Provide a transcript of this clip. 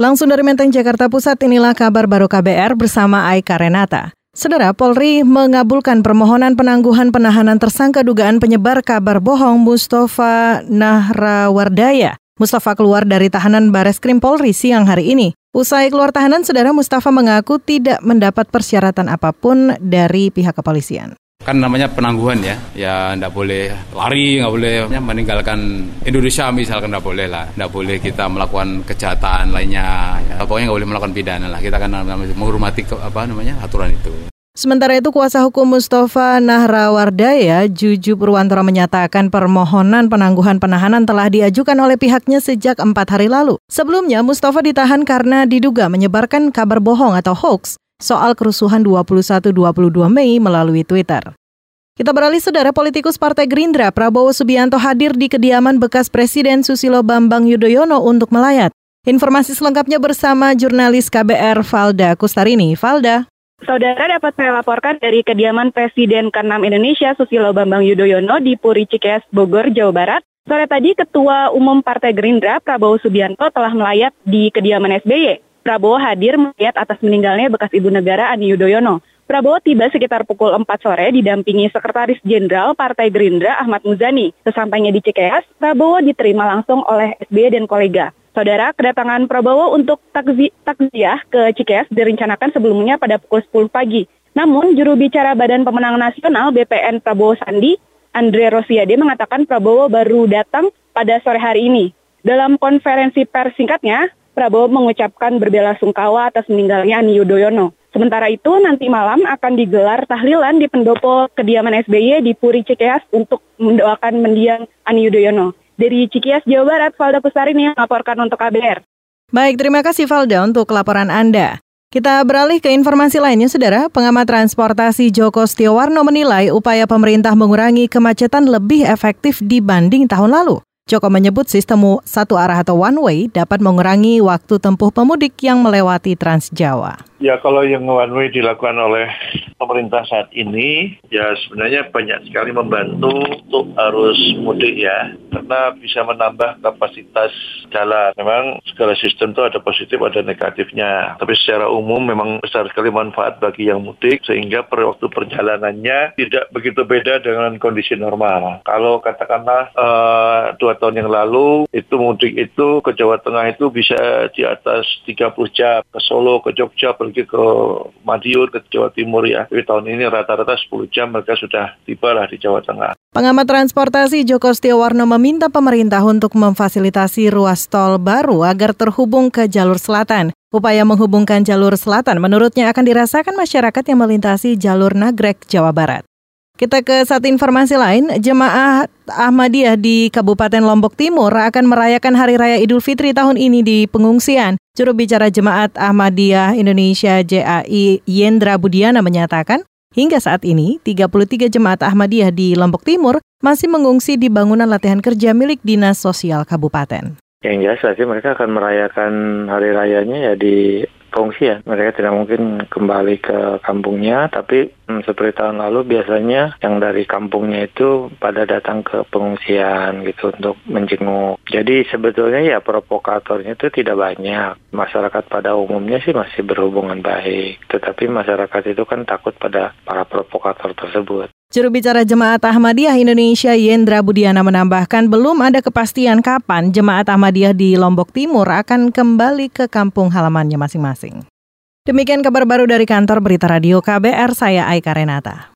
Langsung dari Menteng, Jakarta Pusat, inilah kabar baru KBR bersama Aika Renata. Saudara Polri mengabulkan permohonan penangguhan penahanan tersangka dugaan penyebar kabar bohong Mustafa Nahrawardaya. Mustafa keluar dari tahanan Bares Krim Polri siang hari ini. Usai keluar tahanan, saudara Mustafa mengaku tidak mendapat persyaratan apa pun dari pihak kepolisian kan namanya penangguhan ya. Ya nggak boleh lari nggak boleh. Ya, meninggalkan Indonesia misalkan nggak boleh lah. Nggak boleh kita melakukan kejahatan lainnya. Ya. pokoknya nggak boleh melakukan pidana lah. Kita kan menghormati apa namanya aturan itu. Sementara itu, kuasa hukum Mustafa Nahrawardaya, Juju Purwantoro menyatakan permohonan penangguhan penahanan telah diajukan oleh pihaknya sejak empat hari lalu. Sebelumnya, Mustafa ditahan karena diduga menyebarkan kabar bohong atau hoax soal kerusuhan 21-22 Mei melalui Twitter. Kita beralih saudara politikus Partai Gerindra Prabowo Subianto hadir di kediaman bekas Presiden Susilo Bambang Yudhoyono untuk melayat. Informasi selengkapnya bersama jurnalis KBR Valda Kustarini. Valda. Saudara dapat saya laporkan dari kediaman Presiden ke-6 Indonesia Susilo Bambang Yudhoyono di Puri Cikeas, Bogor, Jawa Barat. Sore tadi Ketua Umum Partai Gerindra Prabowo Subianto telah melayat di kediaman SBY. Prabowo hadir melihat atas meninggalnya bekas ibu negara Ani Yudhoyono. Prabowo tiba sekitar pukul 4 sore didampingi Sekretaris Jenderal Partai Gerindra Ahmad Muzani. Sesampainya di Cikeas, Prabowo diterima langsung oleh SBY dan kolega. Saudara, kedatangan Prabowo untuk takzi takziah ke Cikeas direncanakan sebelumnya pada pukul 10 pagi. Namun, juru bicara Badan Pemenangan Nasional BPN Prabowo Sandi, Andre Rosiade mengatakan Prabowo baru datang pada sore hari ini. Dalam konferensi pers singkatnya, Prabowo mengucapkan berbela sungkawa atas meninggalnya Ani Yudhoyono. Sementara itu, nanti malam akan digelar tahlilan di pendopo kediaman SBY di Puri Cikeas untuk mendoakan mendiang Ani Yudhoyono. Dari Cikias, Jawa Barat, Valda Pusarini melaporkan untuk KBR. Baik, terima kasih Valda untuk laporan Anda. Kita beralih ke informasi lainnya, Saudara. Pengamat transportasi Joko Stiowarno menilai upaya pemerintah mengurangi kemacetan lebih efektif dibanding tahun lalu. Joko menyebut sistem satu arah atau one way dapat mengurangi waktu tempuh pemudik yang melewati Trans Jawa. Ya kalau yang one way dilakukan oleh pemerintah saat ini ya sebenarnya banyak sekali membantu untuk arus mudik ya karena bisa menambah kapasitas jalan. Memang segala sistem itu ada positif ada negatifnya. Tapi secara umum memang besar sekali manfaat bagi yang mudik sehingga per waktu perjalanannya tidak begitu beda dengan kondisi normal. Kalau katakanlah uh, dua tahun yang lalu itu mudik itu ke Jawa Tengah itu bisa di atas 30 jam ke Solo ke Jogja pergi ke Madiun ke Jawa Timur ya tapi tahun ini rata-rata 10 jam mereka sudah tiba lah di Jawa Tengah. Pengamat transportasi Joko Setiawarno meminta pemerintah untuk memfasilitasi ruas tol baru agar terhubung ke jalur selatan. Upaya menghubungkan jalur selatan menurutnya akan dirasakan masyarakat yang melintasi jalur Nagrek, Jawa Barat. Kita ke satu informasi lain, jemaah Ahmadiyah di Kabupaten Lombok Timur akan merayakan Hari Raya Idul Fitri tahun ini di pengungsian. Juru bicara Jemaat Ahmadiyah Indonesia JAI Yendra Budiana menyatakan, hingga saat ini 33 jemaat Ahmadiyah di Lombok Timur masih mengungsi di bangunan latihan kerja milik Dinas Sosial Kabupaten. Yang jelas pasti mereka akan merayakan hari rayanya ya di pengungsian. Mereka tidak mungkin kembali ke kampungnya, tapi hmm, seperti tahun lalu biasanya yang dari kampungnya itu pada datang ke pengungsian gitu untuk menjenguk. Jadi sebetulnya ya provokatornya itu tidak banyak. Masyarakat pada umumnya sih masih berhubungan baik, tetapi masyarakat itu kan takut pada para provokator tersebut. Juru bicara Jemaat Ahmadiyah Indonesia Yendra Budiana menambahkan belum ada kepastian kapan Jemaat Ahmadiyah di Lombok Timur akan kembali ke kampung halamannya masing-masing. Demikian kabar baru dari kantor Berita Radio KBR, saya Aika Renata.